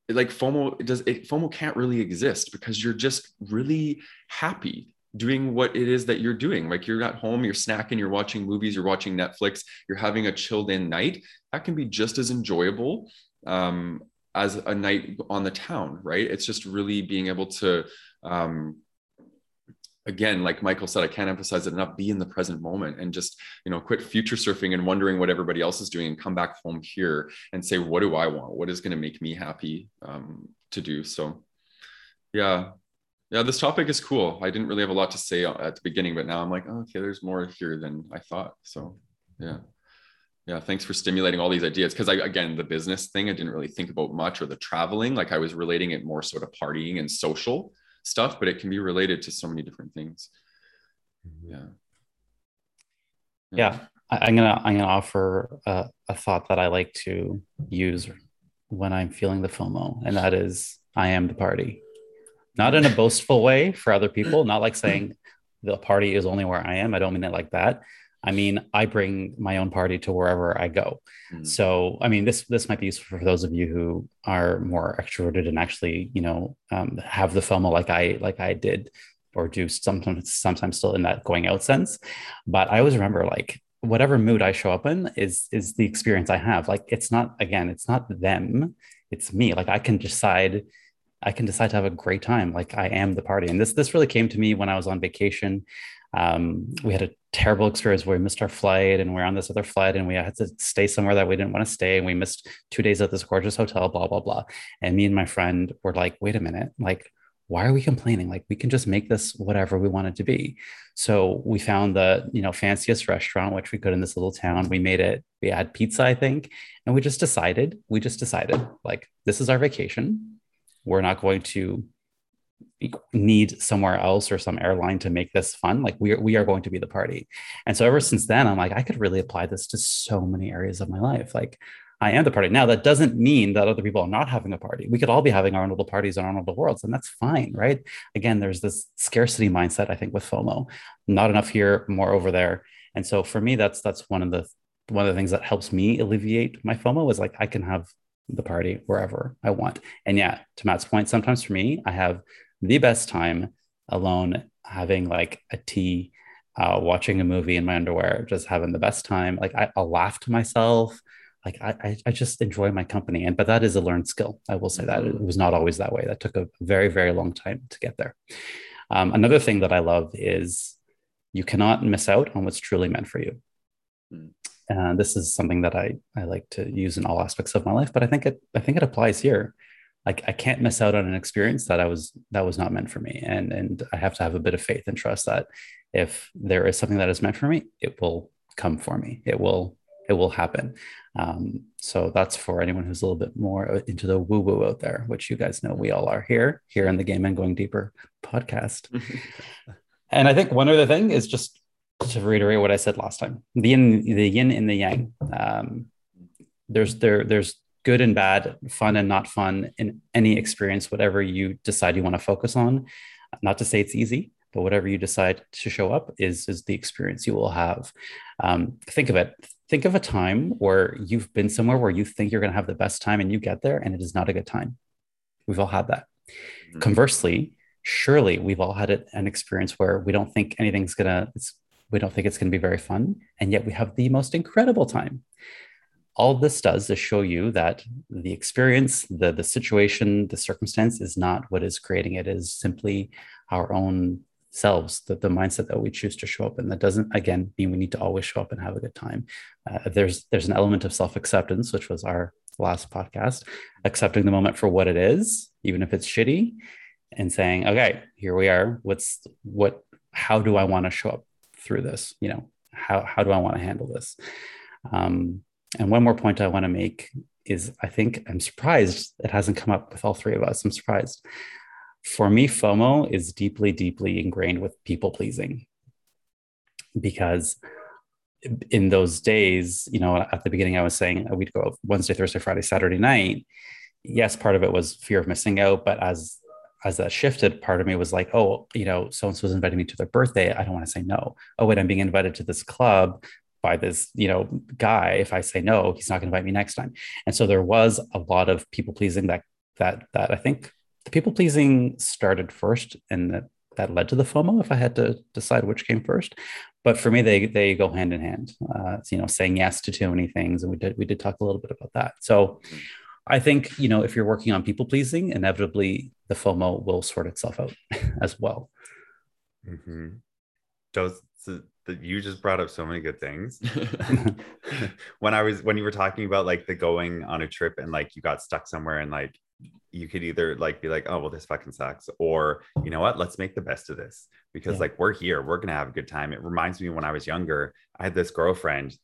Speaker 2: like FOMO does it, FOMO can't really exist because you're just really happy doing what it is that you're doing. Like you're at home, you're snacking, you're watching movies, you're watching Netflix, you're having a chilled in night. That can be just as enjoyable um, as a night on the town, right? It's just really being able to, um, again, like Michael said, I can't emphasize it enough, be in the present moment and just, you know, quit future surfing and wondering what everybody else is doing and come back home here and say, what do I want? What is going to make me happy um, to do? So, yeah. Yeah, this topic is cool. I didn't really have a lot to say at the beginning, but now I'm like, oh, okay, there's more here than I thought. So, yeah yeah thanks for stimulating all these ideas because i again the business thing i didn't really think about much or the traveling like i was relating it more sort of partying and social stuff but it can be related to so many different things. Mm-hmm. yeah.
Speaker 3: Yeah, yeah. I, am gonna i'm gonna offer a, a thought that i like to use when i'm feeling the fomo and that is i am the party. Not in a boastful way for other people not like saying the party is only where i am. I don't mean it like that I mean, I bring my own party to wherever I go. Mm. So, I mean, this this might be useful for those of you who are more extroverted and actually, you know, um, have the FOMO like I like I did, or do sometimes sometimes still in that going out sense. But I always remember like whatever mood I show up in is is the experience I have. Like it's not again, it's not them, it's me. Like I can decide. I can decide to have a great time. Like I am the party. And this this really came to me when I was on vacation. Um, we had a terrible experience where we missed our flight and we're on this other flight and we had to stay somewhere that we didn't want to stay and we missed two days at this gorgeous hotel blah blah blah. And me and my friend were like wait a minute like why are we complaining? Like we can just make this whatever we want it to be. So we found the you know fanciest restaurant which we could in this little town. We made it we had pizza i think and we just decided we just decided like this is our vacation. We're not going to need somewhere else or some airline to make this fun like we are, we are going to be the party. And so ever since then i'm like i could really apply this to so many areas of my life. Like i am the party. Now that doesn't mean that other people are not having a party. We could all be having our own little parties and our own little worlds and that's fine right? Again there's this scarcity mindset i think with fomo. Not enough here more over there. And so for me that's that's one of the one of the things that helps me alleviate my fomo is like i can have the party wherever i want. And yeah to matt's point sometimes for me i have the best time alone, having like a tea, uh, watching a movie in my underwear, just having the best time. Like I, will laugh to myself. Like I, I just enjoy my company. And but that is a learned skill. I will say that it was not always that way. That took a very, very long time to get there. Um, another thing that I love is you cannot miss out on what's truly meant for you. Mm. And this is something that I, I like to use in all aspects of my life, but I think it I think it applies here like I can't miss out on an experience that I was that was not meant for me. And and I have to have a bit of faith and trust that if there is something that is meant for me, it will come for me. It will it will happen. Um, so that's for anyone who's a little bit more into the woo woo out there, which you guys know we all are here here in the Gay Men Going Deeper podcast. and I think one other thing is just to reiterate what I said last time: the yin, the yin and the yang. Um, there's there there's good and bad, fun and not fun in any experience, whatever you decide you want to focus on. Not to say it's easy, but whatever you decide to show up is is the experience you will have. Um, think of it. Think of a time where you've been somewhere where you think you're going to have the best time, and you get there, and it is not a good time. We've all had that. Mm-hmm. Conversely, surely we've all had an experience where we don't think anything's gonna. we don't think it's going to be very fun, and yet we have the most incredible time all this does is show you that the experience, the, the situation, the circumstance is not what is creating it, is simply our own selves, the, the mindset that we choose to show up. And that doesn't, again, mean we need to always show up and have a good time. Uh, there's, there's an element of self acceptance, which was our last podcast, accepting the moment for what it is, even if it's shitty, and saying, okay, here we are. What's, what, how do I want to show up through this? You know, how, how do I want to handle this? Um, and one more point I want to make is I think I'm surprised it hasn't come up with all three of us. I'm surprised. For me, FOMO is deeply, deeply ingrained with people pleasing because in those days, you know, at the beginning, I was saying we'd go Wednesday, Thursday, Friday, Saturday night. Yes, part of it was fear of missing out, but as as that shifted, part of me was like, oh, you know, so and so was inviting me to their birthday. I don't want to say no. Oh, wait, I'm being invited to this club by this you know guy if i say no he's not going to invite me next time and so there was a lot of people pleasing that that that i think the people pleasing started first and that that led to the fomo if i had to decide which came first but for me they they go hand in hand uh, you know saying yes to too many things and we did we did talk a little bit about that so I think, you know, if you're working on people pleasing, inevitably the FOMO will sort itself out as well.
Speaker 1: Mm-hmm. Those, the, you just brought up so many good things. when I was, when you were talking about like the going on a trip and like you got stuck somewhere and like you could either like be like, oh, well, this fucking sucks, or you know what, let's make the best of this because yeah. like we're here, we're gonna have a good time. It reminds me when I was younger, I had this girlfriend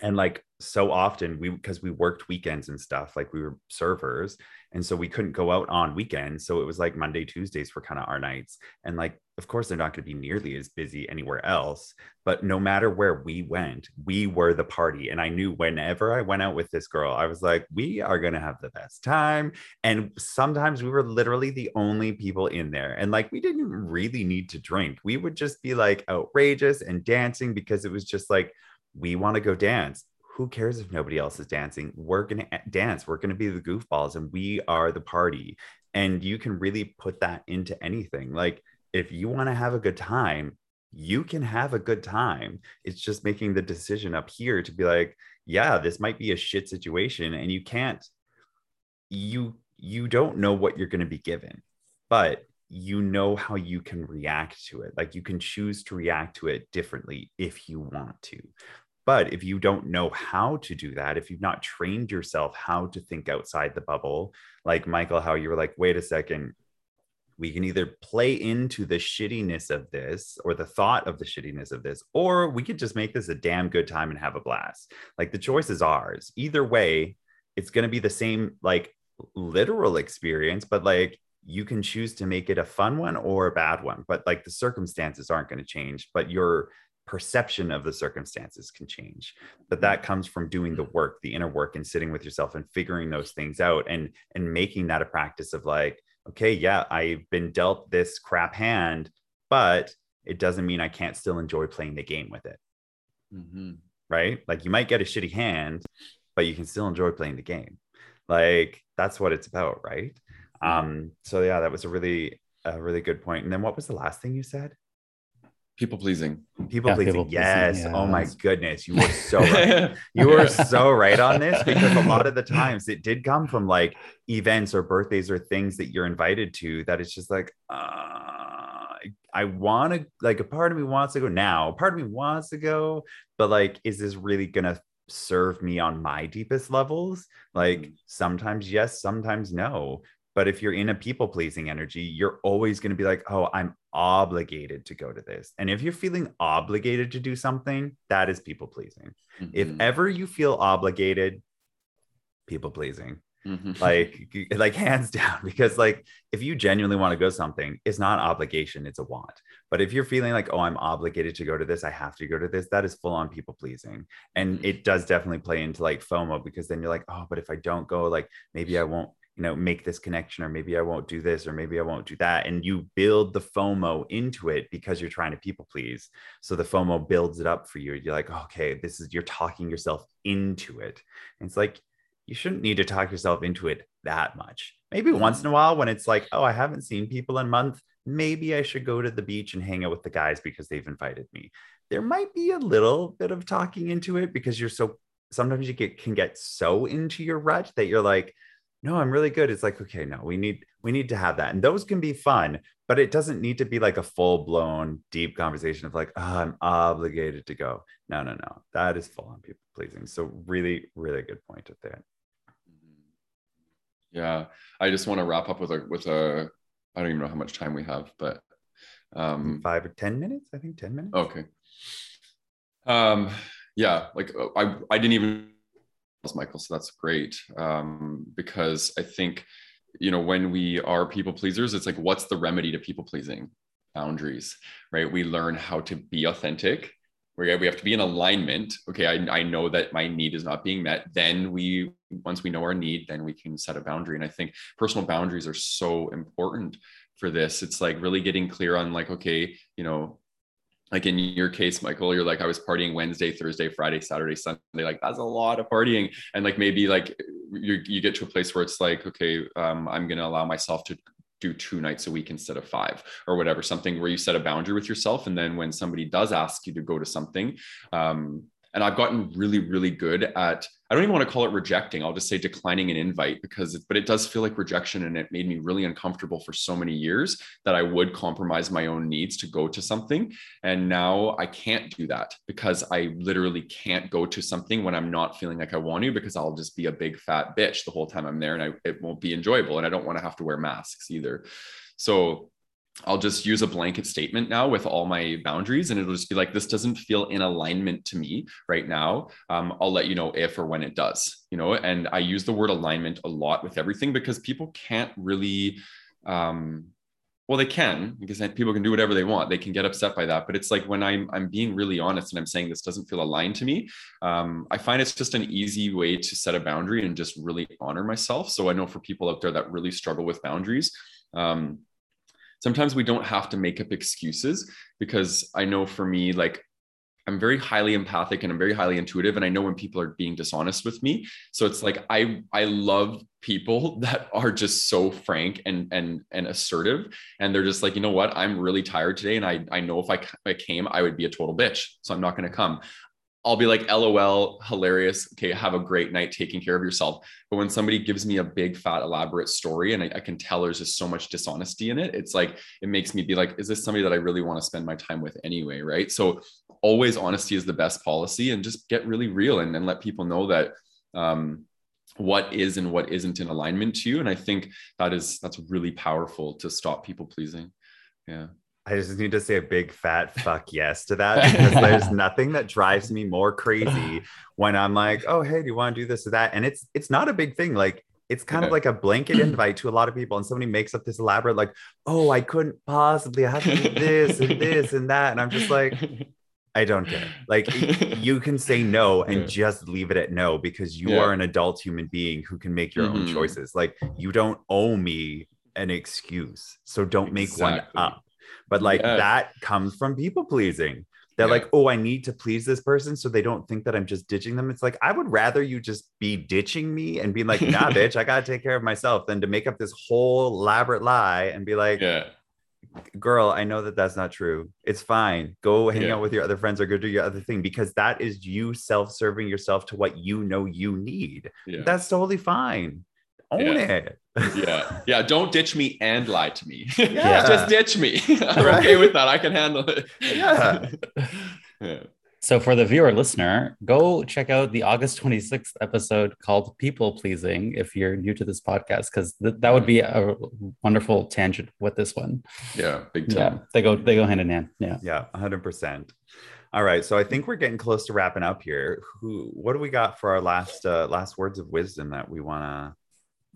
Speaker 1: and like so often we because we worked weekends and stuff like we were servers and so we couldn't go out on weekends. So it was like monday tuesdays were kind of our nights. And like of course they're not going to be nearly as busy anywhere else but no matter where we went we were the party. And i knew whenever i went out with this girl i was like we are going to have the best time. And sometimes we were literally the only people in there. And like we didn't really need to drink. We would just be like outrageous and dancing because it was just like we want to go dance. Who cares if nobody else is dancing? We're going to dance. We're going to be the goofballs and we are the party. And you can really put that into anything. Like if you want to have a good time, you can have a good time. It's just making the decision up here to be like, yeah, this might be a shit situation and you can't you you don't know what you're going to be given. But you know how you can react to it. Like you can choose to react to it differently if you want to. But if you don't know how to do that, if you've not trained yourself how to think outside the bubble, like Michael, how you were like, wait a second, we can either play into the shittiness of this or the thought of the shittiness of this, or we could just make this a damn good time and have a blast. Like the choice is ours. Either way, it's going to be the same, like literal experience, but like you can choose to make it a fun one or a bad one. But like the circumstances aren't going to change, but your perception of the circumstances can change but that comes from doing the work the inner work and sitting with yourself and figuring those things out and and making that a practice of like okay yeah i've been dealt this crap hand but it doesn't mean i can't still enjoy playing the game with it. Mm-hmm. right? Like you might get a shitty hand but you can still enjoy playing the game. Like that's what it's about right? Um so yeah that was a really a really good point. And then what was the last thing you said
Speaker 2: people pleasing.
Speaker 1: People yeah, pleasing. people yes pleasing, yeah. oh my goodness. You were so right. You were so right on this because a lot of the times it did come from like events or birthdays or things that you're invited to that it's just like uh, i want to like a part of me wants to go now a part of me wants to go but like is this really gonna serve me on my deepest levels? Like mm. sometimes yes sometimes no but if you're in a people pleasing energy, you're always going to be like, oh, I'm obligated to go to this. And if you're feeling obligated to do something, that is people pleasing. Mm-hmm. If ever you feel obligated, people pleasing. Mm-hmm. Like, like hands down, because like if you genuinely want to go something, it's not obligation, it's a want. But if you're feeling like, oh, I'm obligated to go to this, I have to go to this, that is full on people pleasing. And mm-hmm. it does definitely play into like FOMO because then you're like, oh, but if I don't go, like maybe I won't you know make this connection or maybe i won't do this or maybe i won't do that. And you build the fomo into it because you're trying to people please. So the fomo builds it up for you. You're like okay this is you're talking yourself into it. And it's like you shouldn't need to talk yourself into it that much. Maybe once in a while when it's like oh i haven't seen people in a month maybe i should go to the beach and hang out with the guys because they've invited me. There might be a little bit of talking into it because you're so sometimes you get can get so into your rut that you're like no i'm really good. It's like okay no we need we need to have that. And those can be fun but it doesn't need to be like a full blown deep conversation of like oh, i'm obligated to go. No no no. That is full on people pleasing. So really really good point at that
Speaker 2: yeah. I just want to wrap up with a with a i don't even know how much time we have but um
Speaker 1: five or ten minutes? I think 10 minutes.
Speaker 2: Okay. Um yeah like i i didn't even Michael. So that's great um, because I think, you know, when we are people pleasers, it's like, what's the remedy to people pleasing? Boundaries, right? We learn how to be authentic. We we have to be in alignment. Okay, I, I know that my need is not being met. Then we, once we know our need, then we can set a boundary. And I think personal boundaries are so important for this. It's like really getting clear on like, okay, you know, like in your case michael you're like i was partying wednesday thursday friday saturday sunday like that's a lot of partying. And like maybe like you you get to a place where it's like okay um, i'm going to allow myself to do two nights a week instead of five or whatever something where you set a boundary with yourself and then when somebody does ask you to go to something um, and I've gotten really, really good at, I don't even want to call it rejecting. I'll just say declining an invite because, it, but it does feel like rejection. And it made me really uncomfortable for so many years that I would compromise my own needs to go to something. And now I can't do that because I literally can't go to something when I'm not feeling like I want to because I'll just be a big fat bitch the whole time I'm there and I, it won't be enjoyable. And I don't want to have to wear masks either. So I'll just use a blanket statement now with all my boundaries, and it'll just be like, this doesn't feel in alignment to me right now. Um, I'll let you know if or when it does, you know. And I use the word alignment a lot with everything because people can't really, um, well, they can because people can do whatever they want. They can get upset by that, but it's like when I'm I'm being really honest and I'm saying this doesn't feel aligned to me. Um, I find it's just an easy way to set a boundary and just really honor myself. So I know for people out there that really struggle with boundaries. Um, sometimes we don't have to make up excuses because I know for me, like I'm very highly empathic and I'm very highly intuitive and I know when people are being dishonest with me. So it's like I I love people that are just so frank and and and assertive and they're just like, "You know what? I'm really tired today and I I know if I, if I came I would be a total bitch. So I'm not going to come." I'll be like, LOL, hilarious. Okay, have a great night taking care of yourself. But when somebody gives me a big, fat, elaborate story and I, I, can tell there's just so much dishonesty in it, it's like, it makes me be like, is this somebody that I really want to spend my time with anyway? Right. So always honesty is the best policy and just get really real and, and let people know that. Um, what is and what isn't in alignment to you and i think that is that's really powerful to stop people pleasing yeah
Speaker 1: I just need to say a big fat fuck yes to that because there's nothing that drives me more crazy when I'm like, oh hey, do you want to do this or that? And it's it's not a big thing. Like it's kind of like a blanket invite to a lot of people, and somebody makes up this elaborate, like, oh, I couldn't possibly have to do this and this and that. And I'm just like, I don't care. Like you can say no and yeah. just leave it at no because you yeah. are an adult human being who can make your mm-hmm. own choices. Like you don't owe me an excuse. So don't make exactly. one up but like yes. that comes from people pleasing. They're yeah. like oh i need to please this person so they don't think that i'm just ditching them. It's like i would rather you just be ditching me and be like nah bitch i gotta take care of myself than to make up this whole elaborate lie and be like
Speaker 2: yeah.
Speaker 1: Girl i know that that's not true. It's fine. Go hang yeah. out with your other friends or go do your other thing because that is you self-serving yourself to what you know you need. That's totally fine own
Speaker 2: yeah.
Speaker 1: it.
Speaker 2: Yeah. Yeah don't ditch me and lie to me. Yeah. Just ditch me. I'm right? okay with that. I can handle it.
Speaker 1: Yeah.
Speaker 3: yeah. So for the viewer listener go check out the august 26th episode called people pleasing if you're new to this podcast because th- that would be a wonderful tangent with this one.
Speaker 2: Yeah big
Speaker 3: time. yeah they go they go hand in hand. Yeah.
Speaker 1: Yeah 100% all right so i think we're getting close to wrapping up here. Who what do we got for our last uh last words of wisdom that we want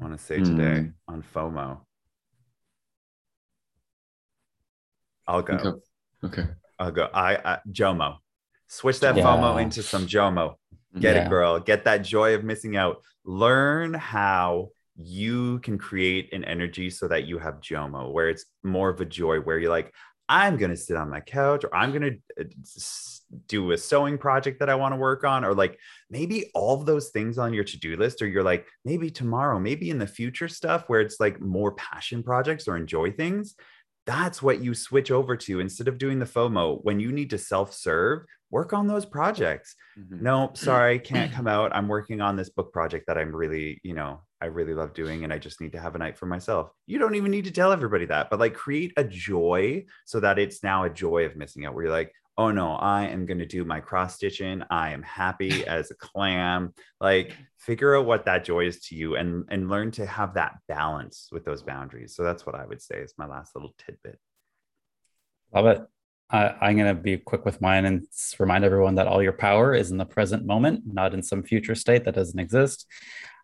Speaker 1: to want to say today mm. on FOMO? I'll go.
Speaker 2: Okay. okay.
Speaker 1: I'll go. I, I Jomo. Switch that yeah. FOMO into some Jomo. Get yeah. it, girl. Get that joy of missing out. Learn how you can create an energy so that you have Jomo, where it's more of a joy, where you're like, I'm going to sit on my couch or I'm going to uh, do a sewing project that I want to work on, or like maybe all of those things on your to do list, or you're like, maybe tomorrow, maybe in the future stuff where it's like more passion projects or enjoy things. That's what you switch over to instead of doing the FOMO when you need to self serve, work on those projects. Mm-hmm. No, sorry, can't come out. I'm working on this book project that I'm really, you know, I really love doing and I just need to have a night for myself. You don't even need to tell everybody that, but like create a joy so that it's now a joy of missing out where you're like, oh no, I am going to do my cross stitching. I am happy as a clam. Like figure out what that joy is to you and and learn to have that balance with those boundaries. So that's what I would say is my last little tidbit.
Speaker 3: Love it. I'm going to be quick with mine and remind everyone that all your power is in the present moment, not in some future state that doesn't exist.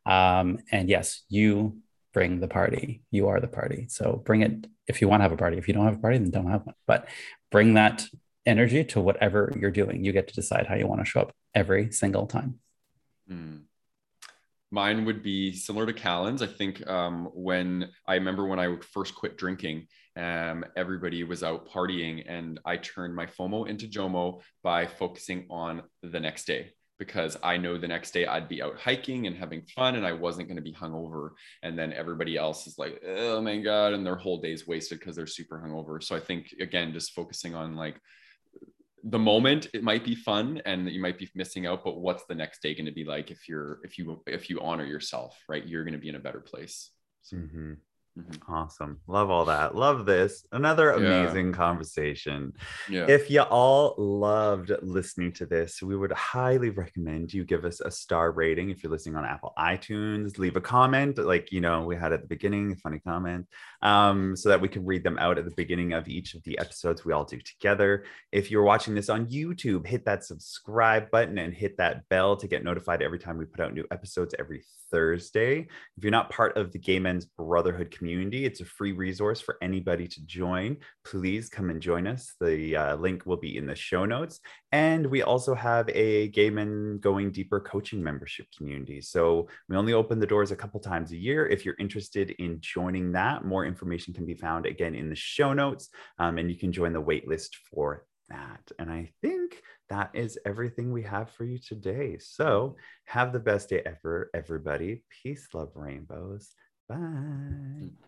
Speaker 3: Um, and yes, you bring the party. You are the party. So bring it if you want to have a party. If you don't have a party, then don't have one. But bring that energy to whatever you're doing. You get to decide how you want to show up every single time.
Speaker 2: Mm. Mine would be similar to Callan's. I think um, when I remember when I first quit drinking, um, everybody was out partying, and I turned my FOMO into JOMO by focusing on the next day because I know the next day I'd be out hiking and having fun and I wasn't going to be hungover. And then everybody else is like, oh my God. And their whole day's wasted because they're super hungover. So I think, again, just focusing on like the moment it might be fun and you might be missing out but what's the next day going to be like if you're if you if you honor yourself right you're going to be in a better place
Speaker 1: so, mm-hmm. Mm-hmm. Awesome. Love all that. Love this. Another amazing yeah. conversation. Yeah. If you all loved listening to this, we would highly recommend you give us a star rating if you're listening on Apple iTunes. Leave a comment, like you know, we had at the beginning, a funny comment, um, so that we can read them out at the beginning of each of the episodes we all do together. If you're watching this on YouTube, hit that subscribe button and hit that bell to get notified every time we put out new episodes every Thursday. If you're not part of the Gay Men's Brotherhood community, it's a free resource for anybody to join. Please come and join us. The uh, link will be in the show notes. And we also have a Gay Men Going Deeper coaching membership community. So we only open the doors a couple times a year. If you're interested in joining that, more information can be found again in the show notes. Um, and you can join the waitlist for that. And I think that is everything we have for you today. So have the best day ever, everybody. Peace, love, rainbows. Bye.